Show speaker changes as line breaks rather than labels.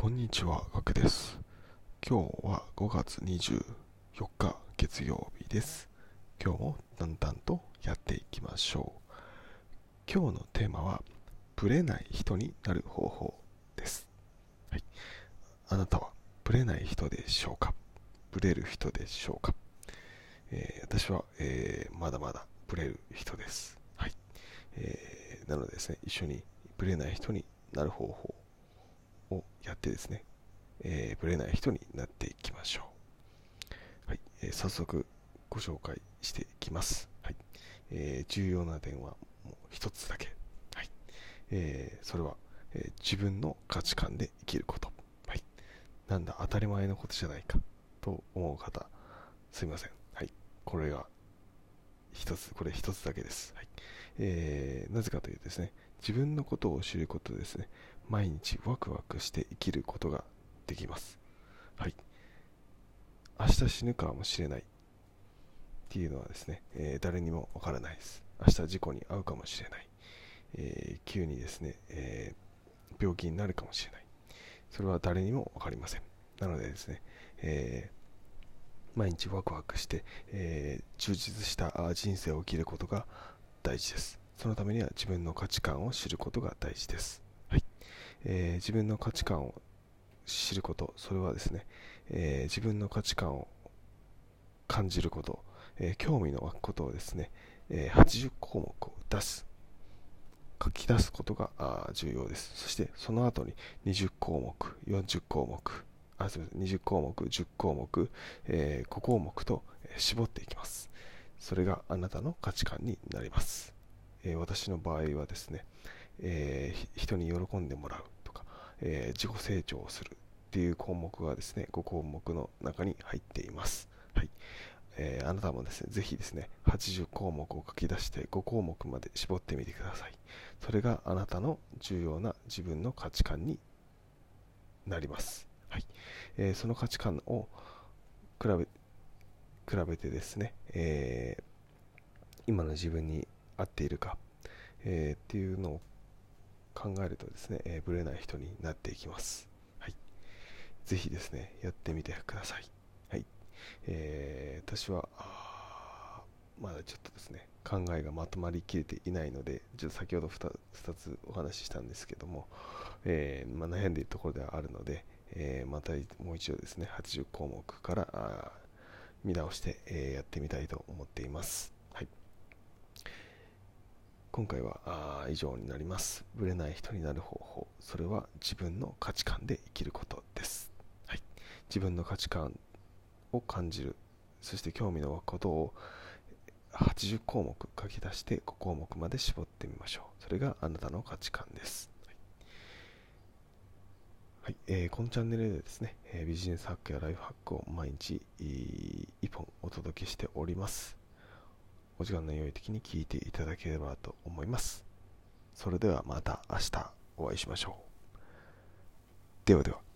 こんにちは、ガクです。今日は5月24日月曜日です。今日も淡々とやっていきましょう。今日のテーマは、ブレない人になる方法です。はい。あなたはブレない人でしょうか？ブレる人でしょうか、えー私は、えーまだまだブレる人です。はい。えーなのでですね、一緒にブレない人になる方法をやってですね、えーブレない人になっていきましょう。はい、えー早速ご紹介していきます。はい、えー重要な点はもう一つだけ。はい、えーそれは、えー自分の価値観で生きること。はい、なんだ当たり前のことじゃないかと思う方、すいません。はい、これが一つ、これ一つだけです。はいえーなぜかというとですね、自分のことを知ることでですね、毎日ワクワクして生きることができます。はい。明日死ぬかもしれないっていうのはですね、えー誰にもわからないです。明日事故に遭うかもしれない。えー急にですね、えー病気になるかもしれない。それは誰にもわかりません。なのでですね、えー毎日ワクワクして、えー充実した人生を生きることが大事です。そのためには自分の価値観を知ることが大事です。はいえー自分の価値観を知ること、それはですね、えー自分の価値観を感じること、えー興味の湧くことをですね、えー80項目を出す、書き出すことが重要です。そしてその後に20項目、40項目、あすみません20項目、10項目、え5項目と絞っていきます。それがあなたの価値観になります。え私の場合はですね、えー人に喜んでもらうとか、えー自己成長をするっていう項目がですね、5項目の中に入っています。はい。えーあなたもですね、ぜひですね、80項目を書き出して5項目まで絞ってみてください。それがあなたの重要な自分の価値観になります。はい。えーその価値観を比べ、比べてですね、えー今の自分に合っているか、えーっていうのを考えるとですね、えーブレない人になっていきます。はい。ぜひですね、やってみてください。はい。えー私は、まだちょっとですね、考えがまとまりきれていないので、ちょっと先ほど 2, 2つお話ししたんですけども、えーまあ、悩んでいるところではあるので、えーまたもう一度ですね、80項目から見直して、えーやってみたいと思っています。今回はあ以上になります。ぶれない人になる方法。それは自分の価値観で生きることです。はい。自分の価値観を感じる。そして興味の湧くことを80項目書き出して5項目まで絞ってみましょう。それがあなたの価値観です。はいえーこのチャンネルでですね、えービジネスハックやライフハックを毎日1本お届けしております。お時間の良い時に聞いていただければと思います。それではまた明日お会いしましょう。ではでは。